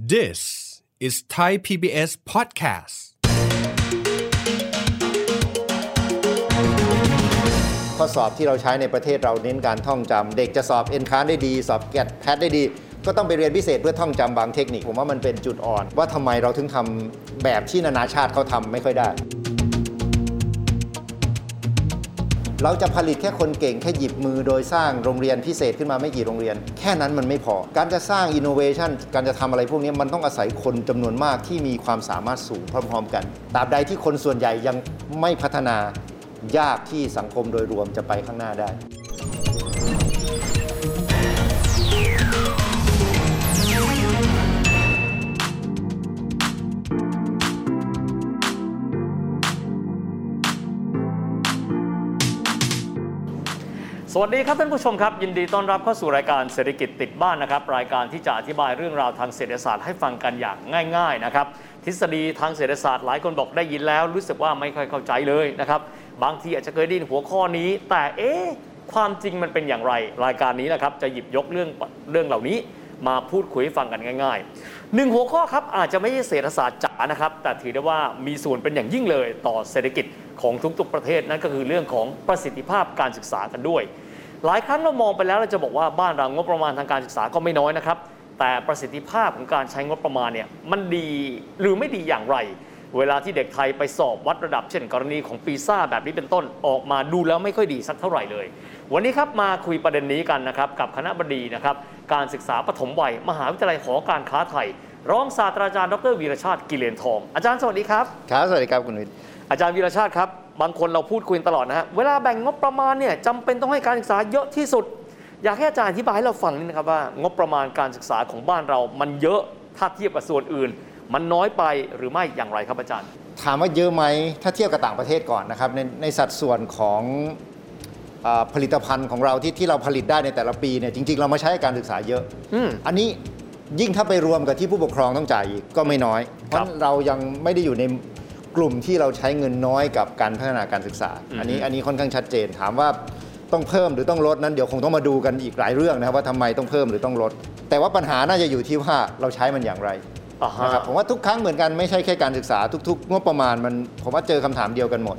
This is Thai PBS podcast. ข้อสอบที่เราใช้ในประเทศเราเน้นการท่องจำเด็กจะสอบเอนคานได้ดี สอบแกดแพทได้ดี ก็ต้องไปเรียนพิเศษเพื่อท่องจำบางเทคนิค ผมว่ามันเป็นจุดอ่อน ว่าทำไมเราถึงทำแบบที่นานาชาติเขาทำไม่ค่อยได้ เราจะผลิตแค่คนเก่งแค่หยิบมือโดยสร้างโรงเรียนพิเศษขึ้นมาไม่กี่โรงเรียน แค่นั้นมันไม่พอ การจะสร้างอินโนเวชันการจะทำอะไรพวกนี้มันต้องอาศัยคนจำนวนมากที่มีความสามารถสูงพร้อม ๆ กันตราบใดที่คนส่วนใหญ่ยังไม่พัฒนายากที่สังคมโดยรวมจะไปข้างหน้าได้ วัสดีครับท่านผู้ชมครับ ยินดีต้อนรับเข้าสู่รายการเศรษฐกิจติดบ้านนะครับ รายการที่จะอธิบายเรื่องราวทางเศรษฐศาสตร์ให้ฟังกันอย่างง่าย ๆนะครับ ทฤษฎีทางเศรษฐศาสตร์หลายคนบอกได้ยินแล้ว รู้สึกว่าไม่ค่อยเข้าใจเลยนะครับบางทีอาจจะเคยได้ยินหัวข้อนี้ แต่เอ๊ะความจริงมันเป็นอย่างไร รายการนี้นะครับจะหยิบยกเรื่องเรื่องเหล่านี้มาพูดคุยให้ฟังกันง่ายๆหนึ่งหัวข้อครับอาจจะไม่ใช่เศรษฐศาสตร์จ๋านะครับ แต่ถือได้ว่ามีส่วนเป็นอย่างยิ่งเลย ต่อเศรษฐกิจของทุกๆประเทศนั่นก็คือเรื่องของประสิทธิภาพการศึกษากันด้วย หลายครั้งเรามองไปแล้วเราจะบอกว่าบ้านเรางบประมาณทางการศึกษาก็ไม่น้อยนะครับ แต่ประสิทธิภาพของการใช้งบประมาณเนี่ยมันดีหรือไม่ดีอย่างไร เวลาที่เด็กไทยไปสอบวัดระดับ เช่น กรณีของปีซ่าแบบนี้เป็นต้นออกมาดูแล้วไม่ค่อยดีสักเท่าไหร่เลย วันนี้ครับมาคุยประเด็นนี้กันนะครับกับคณะบดีนะครับการศึกษาปฐมวัย มหาวิทยาลัยหอการค้าไทย รองศาสตราจารย์ดรวีรชาติกิเลนทอง อาจารย์สวัสดีครับครับสวัสดีครับคุณวิทย์อาจารย์วีรชาติครับ บางคนเราพูดคุยกันตลอดนะฮะเวลาแบ่งงบประมาณเนี่ยจำเป็นต้องให้การศึกษาเยอะที่สุด อยากให้อาจารย์อธิบายให้เราฟังนิดนะครับว่างบประมาณการศึกษาของบ้านเรา มันเยอะถ้าเทียบกับส่วนอื่น มันน้อยไปหรือไม่อย่างไรครับอาจารย์ ถามว่าเยอะไหมถ้าเทียบกับต่างประเทศก่อนนะครับในในสัดส่วนของอ่าผลิตภัณฑ์ของเราที่ที่เราผลิตได้ในแต่ละปีเนี่ยจริง ๆ เรามาใช้การศึกษาเยอะ อืมอันนี้ยิ่งถ้าไปรวมกับที่ผู้ปกครองต้องจ่ายอีกก็ไม่น้อย เพราะครับเรายังไม่ได้อยู่ใน กลุ่มที่เราใช้เงินน้อยกับการพัฒนาการศึกษาอือฮึอันนี้อันนี้ค่อนข้างชัดเจนถามว่าต้องเพิ่มหรือต้องลดนั้นเดี๋ยวคงต้องมาดูกันอีกหลายเรื่องนะครับว่าทำไมต้องเพิ่มหรือต้องลด แต่ว่าปัญหาน่าจะอยู่ที่ว่าเราใช้มันอย่างไรอ่าฮะนะครับผมว่าทุกครั้งเหมือนกันไม่ใช่แค่การศึกษาทุกๆงบประมาณมันผมว่าเจอคำถามเดียวกันหมด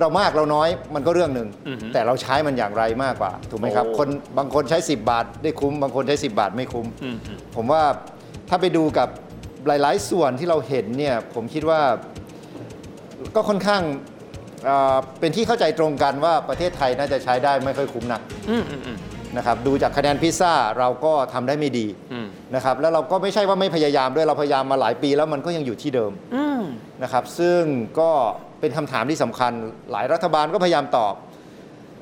เรามากเราน้อยมันก็เรื่องหนึ่งอือฮึแต่เราใช้มันอย่างไรมากกว่า ถูกไหมครับโอ้คนบางคนใช้ 10 บาทได้คุ้ม บางคนใช้ 10 บาทไม่คุ้มอืมอืมผมว่าถ้าไปดูกับหลาย ๆ ส่วนที่เราเห็นเนี่ยผมคิดว่า ก็ค่อนข้างเอ่อเป็นที่เข้าใจตรงกันว่าประเทศไทยน่าจะใช้ได้ไม่ค่อยคุ้มนักอืมอืมอืมนะครับดูจากคะแนนพิซซ่าเราก็ทำได้ไม่ดีอืมนะครับแล้วเราก็ไม่ใช่ว่าไม่พยายามด้วยเราพยายามมาหลายปีแล้วมันก็ยังอยู่ที่เดิมอืมนะครับซึ่งก็เป็นคำถามที่สำคัญหลายรัฐบาลก็พยายามตอบ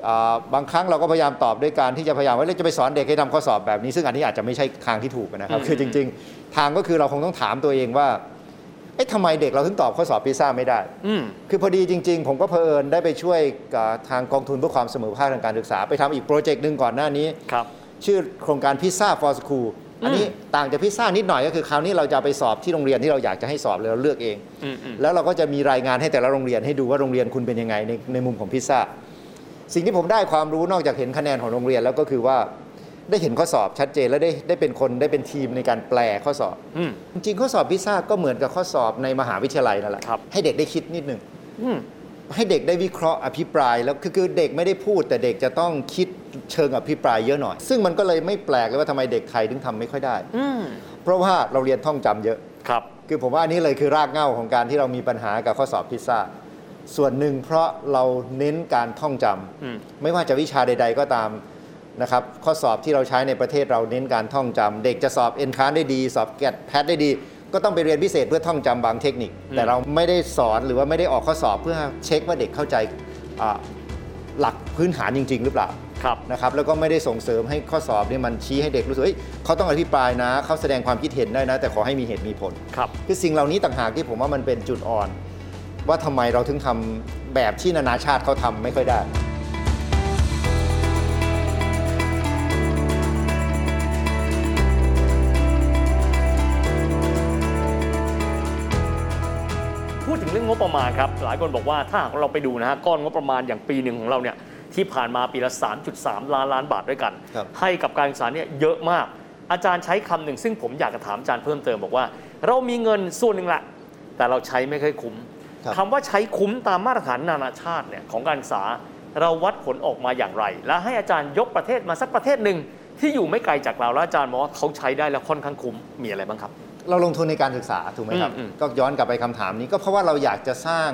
อาบางครั้งเราก็พยายามตอบด้วยการที่จะพยายามว่าเราจะไปสอนเด็กให้ทำข้อสอบแบบนี้ ซึ่งอันนี้อาจจะไม่ใช่ทางที่ถูกนะครับอืมคือจริง ๆ ทางก็คือเราคงต้องถามตัวเองว่า เอ๊ะทำไมเด็กเราถึงตอบข้อสอบพิซซ่าไม่ได้ อืม คือพอดีจริง ๆ ผมก็เพอิญได้ไปช่วยกับทางกองทุนเพื่อความเสมอภาคทางการศึกษา ไปทำอีกโปรเจกต์หนึ่งก่อนหน้านี้ ครับ ชื่อโครงการพิซซ่า for school อันนี้ต่างจากพิซซ่านิดหน่อยก็คือคราวนี้เราจะเอาไปสอบที่โรงเรียนที่เราอยากจะให้สอบเลยเราเลือกเอง อืมอืมแล้วเราก็จะมีรายงานให้แต่ละโรงเรียนให้ดูว่าโรงเรียนคุณเป็นยังไงในในมุมของพิซซ่า สิ่งที่ผมได้ความรู้นอกจากเห็นคะแนนของโรงเรียนแล้วก็คือว่า ได้เห็นข้อสอบชัดเจนและได้ได้เป็นคนได้เป็นทีมในการแปลข้อสอบอืมจริงๆข้อสอบพิซซ่าก็เหมือนกับข้อสอบในมหาวิทยาลัยนั่นแหละครับให้เด็กได้คิดนิดหนึ่งอืมให้เด็กได้วิเคราะห์อภิปรายแล้วคือคือเด็กไม่ได้พูด แต่เด็กจะต้องคิดเชิงอภิปรายเยอะหน่อย ซึ่งมันก็เลยไม่แปลกเลยว่าทำไมเด็กไทยถึงทำไม่ค่อยได้อืมเพราะว่าเราเรียนท่องจำเยอะครับ คือผมว่าอันนี้เลยคือรากเหง้าของการที่เรามีปัญหากับข้อสอบพิซซ่าส่วนหนึ่งเพราะเราเน้นการท่องจำอืมไม่ว่าจะวิชาใด ๆ ก็ตาม นะครับข้อสอบที่เราใช้ในประเทศเราเน้นการท่องจำเด็กจะสอบเอนคานได้ดี สอบแกดแพทได้ดี ก็ต้องไปเรียนพิเศษเพื่อท่องจำบางเทคนิค แต่เราไม่ได้สอนหรือว่าไม่ได้ออกข้อสอบเพื่อเช็คว่าเด็กเข้าใจอ่าหลักพื้นฐานจริง ๆ หรือเปล่าครับนะครับแล้วก็ไม่ได้ส่งเสริมให้ข้อสอบเนี่ยมันชี้ให้เด็กรู้สึกเฮ้ยเขาต้องอภิปรายนะ เขาแสดงความคิดเห็นได้นะ แต่ขอให้มีเหตุมีผลครับคือสิ่งเหล่านี้ต่างหากที่ผมว่ามันเป็นจุดอ่อน ว่าทำไมเราถึงทำแบบที่นานาชาติเขาทำไม่ค่อยได้ มาณครับหลายคนบอกว่าถ้าหากเราไปดูนะฮะก้อนงบประมาณอย่างปีหนึ่งของเราเนี่ยที่ผ่านมาปีละ 3.3 ล้านล้านบาทด้วยกัน ครับ ให้กับการศึกษาเนี่ยเยอะมาก อาจารย์ใช้คำหนึ่งซึ่งผมอยากจะถามอาจารย์เพิ่มเติมบอกว่า เรามีเงินส่วนหนึ่งละแต่เราใช้ไม่ค่อยคุ้มครับ คำว่าใช้คุ้มตามมาตรฐานนานาชาติเนี่ยของการศึกษาเราวัดผลออกมาอย่างไร และให้อาจารย์ยกประเทศมาสักประเทศหนึ่งที่อยู่ไม่ไกลจากเราแล้วอาจารย์บอกว่าเขาใช้ได้แล้วค่อนข้างคุ้มมีอะไรบ้างครับ เราลงทุนในการศึกษาถูกไหมครับ อืมอืม ก็ย้อนกลับไปคำถามนี้ก็เพราะว่าเราอยากจะสร้าง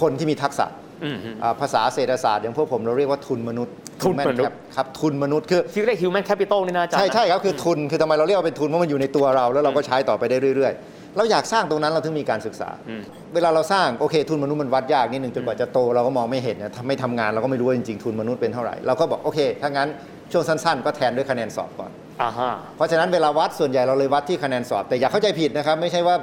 คนที่มีทักษะ อืมฮึอ่าภาษาเศรษฐศาสตร์อย่างพวกผมเราเรียกว่าทุนมนุษย์ทุนมนุษย์ ครับครับทุนมนุษย์คือที่เรียก human capital นี่นะอาจารย์ใช่นะใช่ครับคือทุนคือทำไมเราเรียกว่าเป็นทุนเพราะมันอยู่ในตัวเรา แล้วเราก็ใช้ต่อไปได้เรื่อยๆ เราอยากสร้างตรงนั้นเราถึงมีการศึกษา อืม เวลาเราสร้างโอเค ทุนมนุษย์มันวัดยากนิดนึงจนกว่าจะโตเราก็มองไม่เห็นนะถ้าไม่ทำงานเราก็ไม่รู้ว่าจริงๆทุนมนุษย์เป็นเท่าไหร่เราก็บอกโอเคถ้างั้นช่วงสั้นๆ ก็แทนด้วยคะแนนสอบก่อนอ่าฮะ เพราะฉะนั้นเวลาวัดส่วนใหญ่เราเลยวัดที่คะแนนสอบ แต่อย่าเข้าใจผิดนะครับ ไม่ใช่ว่า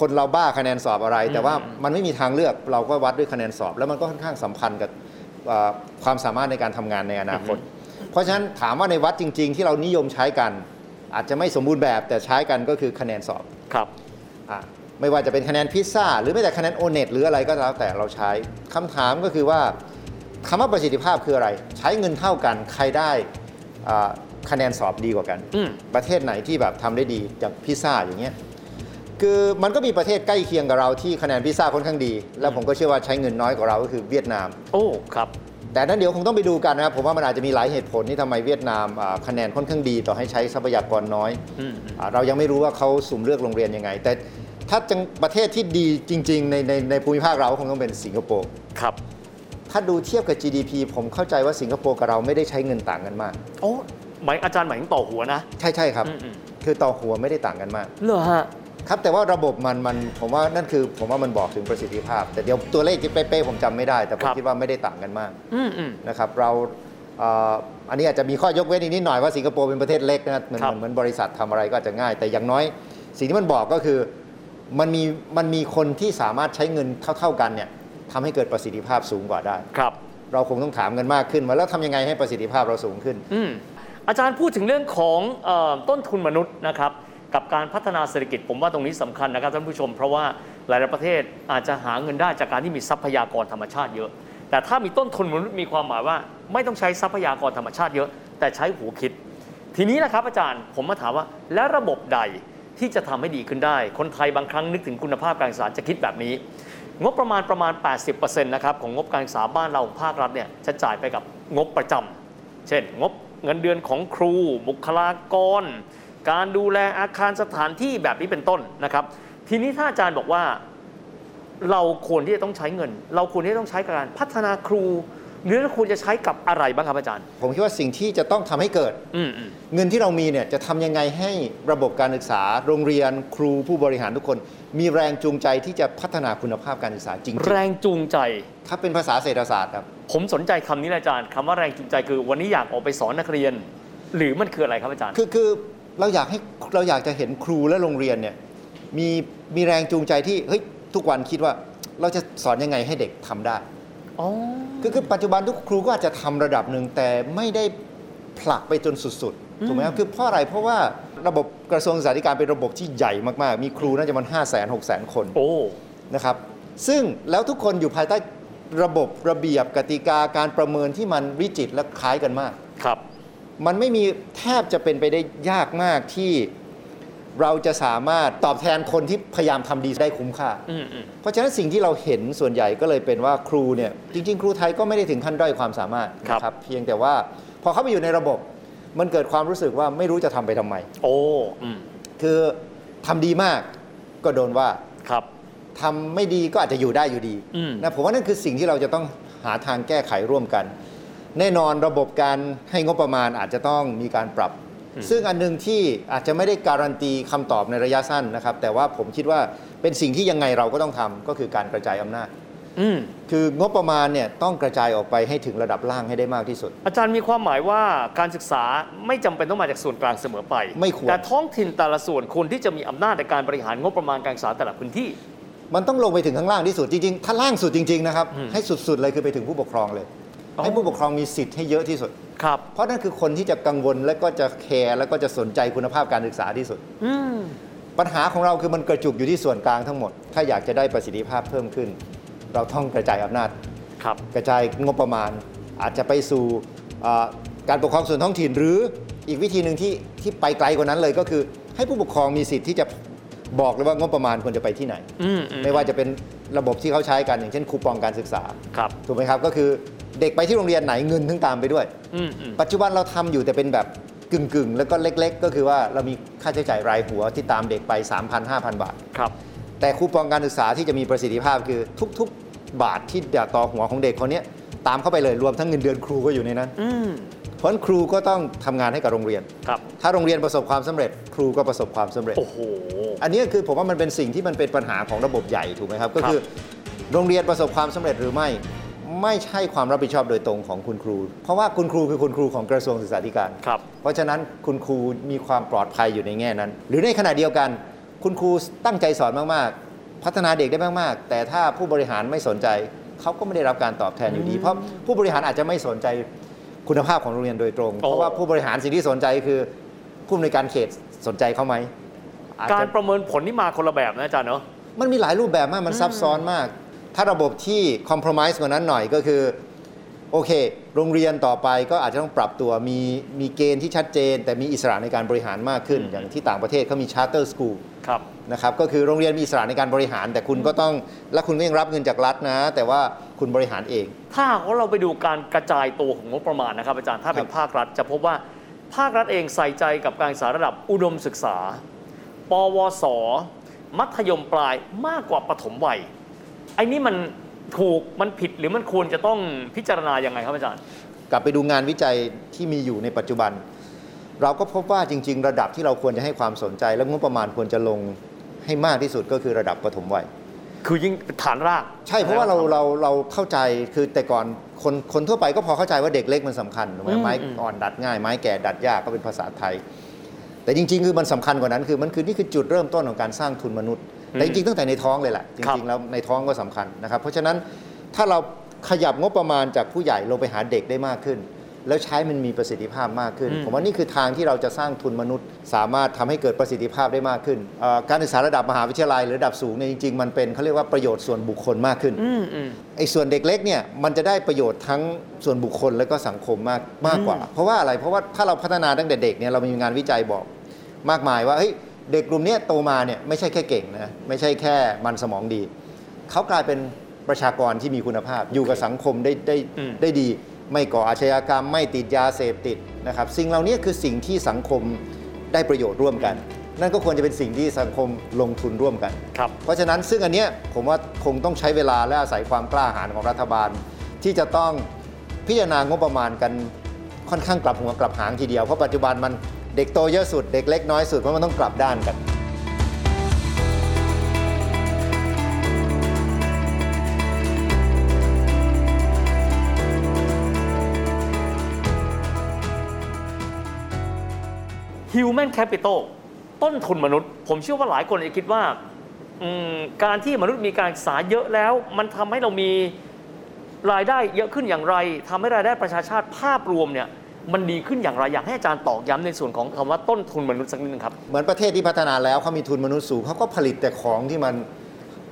คนเราบ้าคะแนนสอบอะไร แต่ว่ามันไม่มีทางเลือกเราก็วัดด้วยคะแนนสอบ แล้วมันก็ค่อนข้างสัมพันธ์กับเอ่อความสามารถในการทำงานในอนาคต เพราะฉะนั้นถามว่าในวัดจริง ๆ ที่เรานิยมใช้กัน อาจจะไม่สมบูรณ์แบบแต่ใช้กันก็คือคะแนนสอบครับอะไม่ว่าจะเป็นคะแนนพิซซ่าหรือไม่แต่คะแนนโอเน็ตหรืออะไรก็แล้วแต่เราใช้คำถามก็คือว่าคำว่าประสิทธิภาพคืออะไร ใช้เงินเท่ากันใครได้อ่า คะแนนสอบดีกว่ากันอืมประเทศไหนที่แบบทำได้ดีอย่างพิซซ่าอย่างเงี้ยคือมันก็มีประเทศใกล้เคียงกับเราที่คะแนนพิซซ่าค่อนข้างดี แล้วผมก็เชื่อว่าใช้เงินน้อยกว่าเราก็คือเวียดนาม โอ้ครับ แต่นั้นเดี๋ยวคงต้องไปดูกันนะครับผมว่ามันอาจจะมีหลายเหตุผลที่ทำไมเวียดนามอ่าคะแนนค่อนข้างดีต่อให้ใช้ทรัพยากรน้อยอืมอ่าเรายังไม่รู้ว่าเขาสุ่มเลือกโรงเรียนยังไง แต่ถ้าจังประเทศที่ดีจริง ๆ ในในในภูมิภาคเราคงต้องเป็นสิงคโปร์ครับถ้าดูเทียบกับ GDP ผมเข้าใจว่าสิงคโปร์กับเราไม่ได้ใช้เงินต่างกันมาก โอ้ หมายอาจารย์หมายถึงต่อหัวนะใช่ใช่ครับ อืมอืมคือต่อหัวไม่ได้ต่างกันมากเหรอฮะ ครับแต่ว่าระบบมันมันผมว่านั่นคือผมว่ามันบอกถึงประสิทธิภาพ แต่เดี๋ยวตัวเลขที่เป๊ะๆผมจำไม่ได้ แต่ผมคิดว่าไม่ได้ต่างกันมากอืมอืม นะครับเราเอ่ออันนี้อาจจะมีข้อยกเว้นอีกนิดหน่อยว่าสิงคโปร์เป็นประเทศเล็กนะเหมือนครับ เหมือนบริษัททำอะไรก็อาจจะง่าย แต่อย่างน้อยสิ่งที่มันบอกก็คือมันมีมันมีคนที่สามารถใช้เงินเท่าๆกันเนี่ยทำให้เกิดประสิทธิภาพสูงกว่าได้ ครับ เราคงต้องถามกันมากขึ้นว่าแล้วทำยังไงให้ประสิทธิภาพเราสูงขึ้น อืม อาจารย์พูดถึงเรื่องของอต้นทุนมนุษย์นะครับกับการพัฒนาเศรษฐกิจผมว่าตรงนี้สำคัญนะครับท่านผู้ชม เพราะว่าหลายประเทศอาจจะหาเงินได้จากการที่มีทรัพยากรธรรมชาติเยอะ แต่ถ้ามีต้นทุนมนุษย์มีความหมายว่า ไม่ต้องใช้ทรัพยากรธรรมชาติเยอะ แต่ใช้หัวคิด ทีนี้นะครับอาจารย์ผมมาถามว่า แล้วระบบใดที่จะทำให้ดีขึ้นได้ คนไทยบางครั้งนึกถึงคุณภาพการศึกษาจะคิดแบบนี้ งบประมาณประมาณ 80%นะครับของงบการศึกษาบ้านเราภาครัฐเนี่ยจะจ่ายไปกับงบประจำเช่น งบ เงินเดือนของครู บุคลากร การดูแลอาคารสถานที่แบบนี้เป็นต้นนะครับ ทีนี้ถ้าอาจารย์บอกว่าเราควรที่จะต้องใช้เงิน เราควรที่จะต้องใช้กับการพัฒนาครู หรือเราควรจะใช้กับอะไรบ้างครับอาจารย์ ผมคิดว่าสิ่งที่จะต้องทำให้เกิดอืมอืมเงินที่เรามีเนี่ยจะทำยังไงให้ระบบการศึกษา โรงเรียนครูผู้บริหารทุกคน มีแรงจูงใจที่จะพัฒนาคุณภาพการศึกษาจริง แรงจูงใจๆถ้าเป็นภาษาเศรษฐศาสตร์ครับ ผมสนใจคำนี้นะอาจารย์คำว่าแรงจูงใจคือวันนี้อยากออกไปสอนนักเรียน หรือมันคืออะไรครับอาจารย์ คือคือเราอยากให้เราอยากจะเห็นครูและโรงเรียนเนี่ยมีมีแรงจูงใจที่เฮ้ยทุกวันคิดว่าเราจะสอนยังไงให้เด็กทำได้อ๋อคือคือปัจจุบันทุกครูก็อาจจะทำระดับหนึ่งแต่ไม่ได้ผลักไปจนสุดๆถูกไหมครับคือเพราะอะไรเพราะว่าระบบกระทรวงศึกษาธิการเป็นระบบที่ใหญ่มากๆ มีครูน่าจะมัน5 0 0 0 0 0 6 0 0 0 0คนโอ้นะครับซึ่งแล้วทุกคนอยู่ภายใต้ ระบบระเบียบกติกาการประเมินที่มันวิจิตรและคล้ายกันมากครับ มันไม่มีแทบจะเป็นไปได้ยากมากที่เราจะสามารถตอบแทนคนที่พยายามทำดีได้คุ้มค่าอืมอืมเพราะฉะนั้นสิ่งที่เราเห็นส่วนใหญ่ก็เลยเป็นว่าครูเนี่ยจริง ๆ ครูไทยก็ไม่ได้ถึงขั้นด้อยความสามารถนะครับเพียงแต่ว่าพอเข้าไปอยู่ในระบบ มันเกิดความรู้สึกว่าไม่รู้จะทำไปทำไม โอ้อืมคือทำดีมากก็โดนว่าครับ ทำไม่ดีก็อาจจะอยู่ได้อยู่ดีอืมนะผมว่านั่นคือสิ่งที่เราจะต้องหาทางแก้ไขร่วมกัน แน่นอนระบบการให้งบประมาณอาจจะต้องมีการปรับ ซึ่งอันหนึงที่อาจจะไม่ได้การันตีคำตอบในระยะสั้นนะครับ แต่ว่าผมคิดว่าเป็นสิ่งที่ยังไงเราก็ต้องทำก็คือการกระจายอำนาจอืมคืองบประมาณเนี่ยต้องกระจายออกไปให้ถึงระดับล่างให้ได้มากที่สุด อาจารย์มีความหมายว่าการศึกษาไม่จำเป็นต้องมาจากส่วนกลางเสมอไป ไม่ควรแต่ท้องถิ่นแต่ละส่วนควรที่จะมีอำนาจในการบริหารงบประมาณการศึกษาแต่ละพื้นที่ มันต้องลงไปถึงข้างล่างที่สุดจริงๆ ถ้าล่างสุดจริงๆนะครับอืมให้สุดๆเลยคือไปถึงผู้ปกครองเลยอ๋อให้ผู้ปกครองมีสิทธิ์ให้เยอะที่สุด ครับ เพราะนั่นคือคนที่จะกังวลและก็จะแคร์และก็จะสนใจคุณภาพการศึกษาที่สุดอืมปัญหาของเราคือมันกระจุกอยู่ที่ส่วนกลางทั้งหมด ถ้าอยากจะได้ประสิทธิภาพเพิ่มขึ้น เราต้องกระจายอำนาจครับ กระจายงบประมาณ อาจจะไปสู่อ่าการปกครองส่วนท้องถิ่นหรืออีกวิธีหนึ่งที่ที่ไปไกลกว่านั้นเลยก็คือ ให้ผู้ปกครองมีสิทธิ์ที่จะ บอกเลยว่างบประมาณควรจะไปที่ไหนอืมอืมไม่ว่าจะเป็นระบบที่เขาใช้กันอย่างเช่นคูปองการศึกษาครับถูกไหมครับก็คือเด็กไปที่โรงเรียนไหนเงินถึงตามไปด้วยอืมอืมปัจจุบันเราทำอยู่แต่เป็นแบบกึ่งกึ่งๆ แล้วก็เล็ก ๆ ก็คือว่าเรามีค่าใช้จ่ายรายหัวที่ตามเด็กไป 3,000 5,000 บาทครับแต่คูปองการศึกษาที่จะมีประสิทธิภาพคือทุก ๆ บาทที่ต่อหัวของเด็กคนเนี้ยตามเข้าไปเลยรวมทั้งเงินเดือนครูก็อยู่ในนั้นอืม เพราะฉะนั้นครูก็ต้องทำงานให้กับโรงเรียน ครับ ถ้าโรงเรียนประสบความสำเร็จ ครูก็ประสบความสำเร็จ โอ้โห อันนี้คือผมว่ามันเป็นสิ่งที่มันเป็นปัญหาของระบบใหญ่ถูกไหมครับ ก็คือ โรงเรียนประสบความสำเร็จหรือไม่ ไม่ใช่ความรับผิดชอบโดยตรงของคุณครู เพราะว่าคุณครูคือคุณครูของกระทรวงศึกษาธิการ ครับ เพราะฉะนั้นคุณครูมีความปลอดภัยอยู่ในแง่นั้น หรือในขณะเดียวกัน คุณครูตั้งใจสอนมาก ๆ พัฒนาเด็กได้มาก ๆ แต่ถ้าผู้บริหารไม่สนใจเขาก็ไม่ได้รับการตอบแทนอยู่ดี เพราะผู้บริหารอาจจะไม่สนใจ คุณภาพของโรงเรียนโดยตรงโอ้เพราะว่าผู้บริหารสิ่งที่สนใจคือผู้อำนวยการเขตสนใจเขาไหมอาจการจะประเมินผลนี่มาคนละแบบนะอาจารย์เนาะมันมีหลายรูปแบบมากมันซับซ้อนมาก ถ้าระบบที่คอม p r o m i s e กว่านั้นหน่อยก็คือโอเค โรงเรียนต่อไปก็อาจจะต้องปรับตัวมีมีเกณฑ์ที่ชัดเจน แต่มีอิสระในการบริหารมากขึ้นอืมอย่างที่ต่างประเทศเขามี charter school ครับนะครับก็คือโรงเรียนมีอิสระในการบริหาร แต่คุณก็ต้องและคุณก็ยังรับเงินจากรัฐนะ แต่ว่า คุณบริหารเอง ถ้าหากว่าเราไปดูการกระจายตัวของงบประมาณนะครับอาจารย์ถ้าเป็นครับภาครัฐจะพบว่าภาครัฐเองใส่ใจกับการศึกษาระดับอุดมศึกษา ปวส มัธยมปลายมากกว่าปฐมวัยไอ้นี่มันถูกมันผิดหรือมันควรจะต้องพิจารณายังไงครับอาจารย์ กลับไปดูงานวิจัยที่มีอยู่ในปัจจุบัน เราก็พบว่าจริง ๆ ระดับที่เราควรจะให้ความสนใจและงบประมาณควรจะลงให้มากที่สุดก็คือระดับปฐมวัย คือยิ่งเป็นฐานราก ใช่เพราะว่าเราเราเราเข้าใจคือแต่ก่อนคนคนทั่วไปก็พอเข้าใจว่าเด็กเล็กมันสำคัญถูกไหมอืมไม้อืมอ่อนดัดง่ายไม้แก่ดัดยากก็เป็นภาษาไทย แต่จริง ๆ คือมันสำคัญกว่านั้นคือมันคือนี่คือจุดเริ่มต้นของการสร้างทุนมนุษย์ แต่จริงๆตั้งแต่ในท้องเลยแหละจครับริงๆแล้วในท้องก็สำคัญนะครับ เพราะฉะนั้นถ้าเราขยับงบประมาณจากผู้ใหญ่ลงไปหาเด็กได้มากขึ้น แล้วใช้มันมีประสิทธิภาพมากขึ้นอืมผมว่านี่คือทางที่เราจะสร้างทุนมนุษย์ สามารถทำให้เกิดประสิทธิภาพได้มากขึ้นเอ่อการศึกษาระดับมหาวิทยาลัยหรือระดับสูงเนี่ยจริงๆ มันเป็นเขาเรียกว่าประโยชน์ส่วนบุคคลมากขึ้นอืมอืมไอ้ส่วนเด็กเล็กเนี่ยมันจะได้ประโยชน์ทั้งส่วนบุคคลและก็สังคมมากมากกว่า เพราะว่าอะไรเพราะว่าถ้าเราพัฒนาตั้งแต่เด็กเนี่ยเรามีงานวิจัยบอกมากมายว่าเฮ้ยเด็กกลุ่มเนี้ยโตมาเนี่ยไม่ใช่แค่เก่งนะไม่ใช่แค่มันสมองดีเขากลายเป็นประชากรที่มีคุณภาพ อยู่กับสังคมได้ได้อืมได้ดี ไม่ก่ออาชญากรรม ไม่ติดยาเสพติดนะครับ สิ่งเหล่านี้คือสิ่งที่สังคมได้ประโยชน์ร่วมกัน นั่นก็ควรจะเป็นสิ่งที่สังคมลงทุนร่วมกันครับเพราะฉะนั้นซึ่งอันเนี้ยผมว่าคงต้องใช้เวลาและอาศัยความกล้าหาญของรัฐบาล ที่จะต้องพิจารณางบประมาณกันค่อนข้างกลับหัวกลับหางทีเดียวเพราะปัจจุบันมันเด็กโตเยอะสุดเด็กเล็กน้อยสุดเพราะมันต้องกลับด้านกัน Human Capital ต้นทุนมนุษย์ ผมเชื่อว่าหลายคนจะคิดว่าการที่มนุษย์มีการศึกษาเยอะแล้ว มันทำให้เรามีรายได้เยอะขึ้นอย่างไรทำให้รายได้ประชาชาติภาพรวมเนี่ยมันดีขึ้นอย่างไรอยากให้อาจารย์ตอกย้ำในส่วนของคำว่าต้นทุนมนุษย์สักนิดนึงครับเหมือนประเทศที่พัฒนาแล้วเขามีทุนมนุษย์สูงเขาก็ผลิตแต่ของที่มัน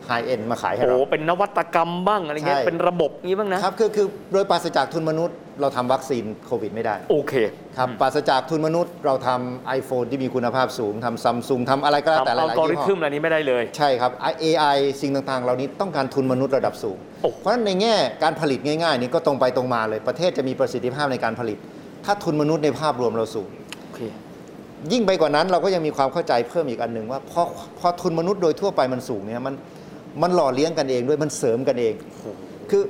ไฮเอ็นมาขายให้โอ้เราเป็นนวัตกรรมบ้างอะไรเงี้ยใช่ เป็นระบบนี้บ้างนะครับคือคือโดยปราศจากทุนมนุษย์เราทำวัคซีนโควิดไม่ได้ โอเค ครับปราศจากทุนมนุษย์เราทำ iPhone ที่มีคุณภาพสูงทำซัมซุงทำอะไรก็แล้วแต่หทำอัลลายกอๆริยี่ห้ทึอมอะไรนี้ไม่ได้เลย ใช่ครับ AI สิ่งต่างๆ เหล่านี้ต้องการทุนมนุษย์ระดับสูง โอ้ เพราะฉะนั้นในแง่การผลิตง่ายๆนี่ก็ตรงไปตรงมาเลย ประเทศจะมีประสิทธิภาพในการผลิต ถ้าทุนมนุษย์ในภาพรวมเราสูง โอเค ยิ่งไปกว่านั้นเราก็ยังมีความเข้าใจเพิ่มอีกอันหนึ่งว่าพอพอทุนมนุษย์โดยทั่วไปมันสูงเนี่ยมัน มันหล่อเลี้ยงกันเองด้วยมันเสริมกันเอง คือ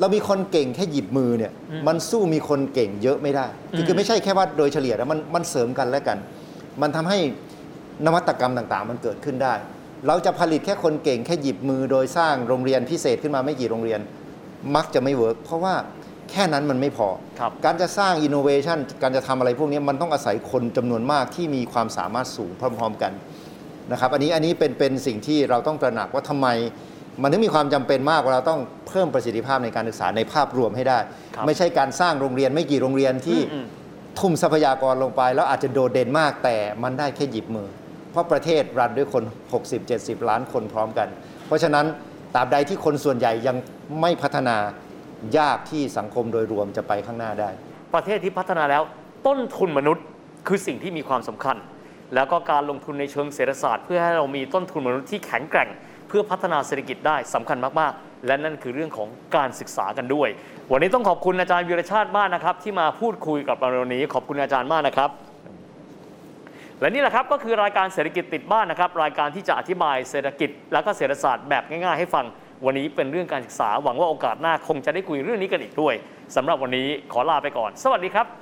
เรามีคนเก่งแค่หยิบมือเนี่ยอืมมันสู้มีคนเก่งเยอะไม่ได้คืออืมคือไม่ใช่แค่ว่าโดยเฉลี่ยนะมันมันเสริมกันและกัน มันทำให้นวัตกรรมต่างๆ มันเกิดขึ้นได้ เราจะผลิตแค่คนเก่งแค่หยิบมือโดยสร้างโรงเรียนพิเศษขึ้นมาไม่กี่โรงเรียน มักจะไม่ work เพราะว่าแค่นั้นมันไม่พอครับการจะสร้างอินโนเวชันการจะทำอะไรพวกนี้มันต้องอาศัยคนจำนวนมากที่มีความสามารถสูงพร้อม ๆ กัน นะครับอันนี้อันนี้เป็นเป็นสิ่งที่เราต้องตระหนักว่าทำไม มันถึงมีความจำเป็นมากว่าเราต้องเพิ่มประสิทธิภาพในการศึกษาในภาพรวมให้ได้ครับไม่ใช่การสร้างโรงเรียนไม่กี่โรงเรียนที่อืมทุ่มทรัพยากรลงไป แล้วอาจจะโดดเด่นมากแต่มันได้แค่หยิบมือ เพราะประเทศรันด้วยคน 60-70 ล้านคนพร้อมกัน เพราะฉะนั้นตราบใดที่คนส่วนใหญ่ยังไม่พัฒนายากที่สังคมโดยรวมจะไปข้างหน้าได้ ประเทศที่พัฒนาแล้วต้นทุนมนุษย์คือสิ่งที่มีความสำคัญ แล้วก็การลงทุนในเชิงเศรษฐศาสตร์ เพื่อให้เรามีต้นทุนมนุษย์ที่แข็งแกร่ง เพื่อพัฒนาเศรษฐกิจได้สำคัญมากๆ และนั่นคือเรื่องของการศึกษากันด้วย วันนี้ต้องขอบคุณอาจารย์วีรชาติมากนะครับ ที่มาพูดคุยกับเราในวันนี้ขอบคุณอาจารย์มากนะครับและนี่แหละครับก็คือรายการเศรษฐกิจติดบ้านนะครับ รายการที่จะอธิบายเศรษฐกิจ และก็เศรษฐศาสตร์แบบง่ายๆให้ฟัง วันนี้เป็นเรื่องการศึกษาหวังว่าโอกาสหน้าคงจะได้คุยเรื่องนี้กันอีกด้วยสำหรับวันนี้ขอลาไปก่อน สวัสดีครับ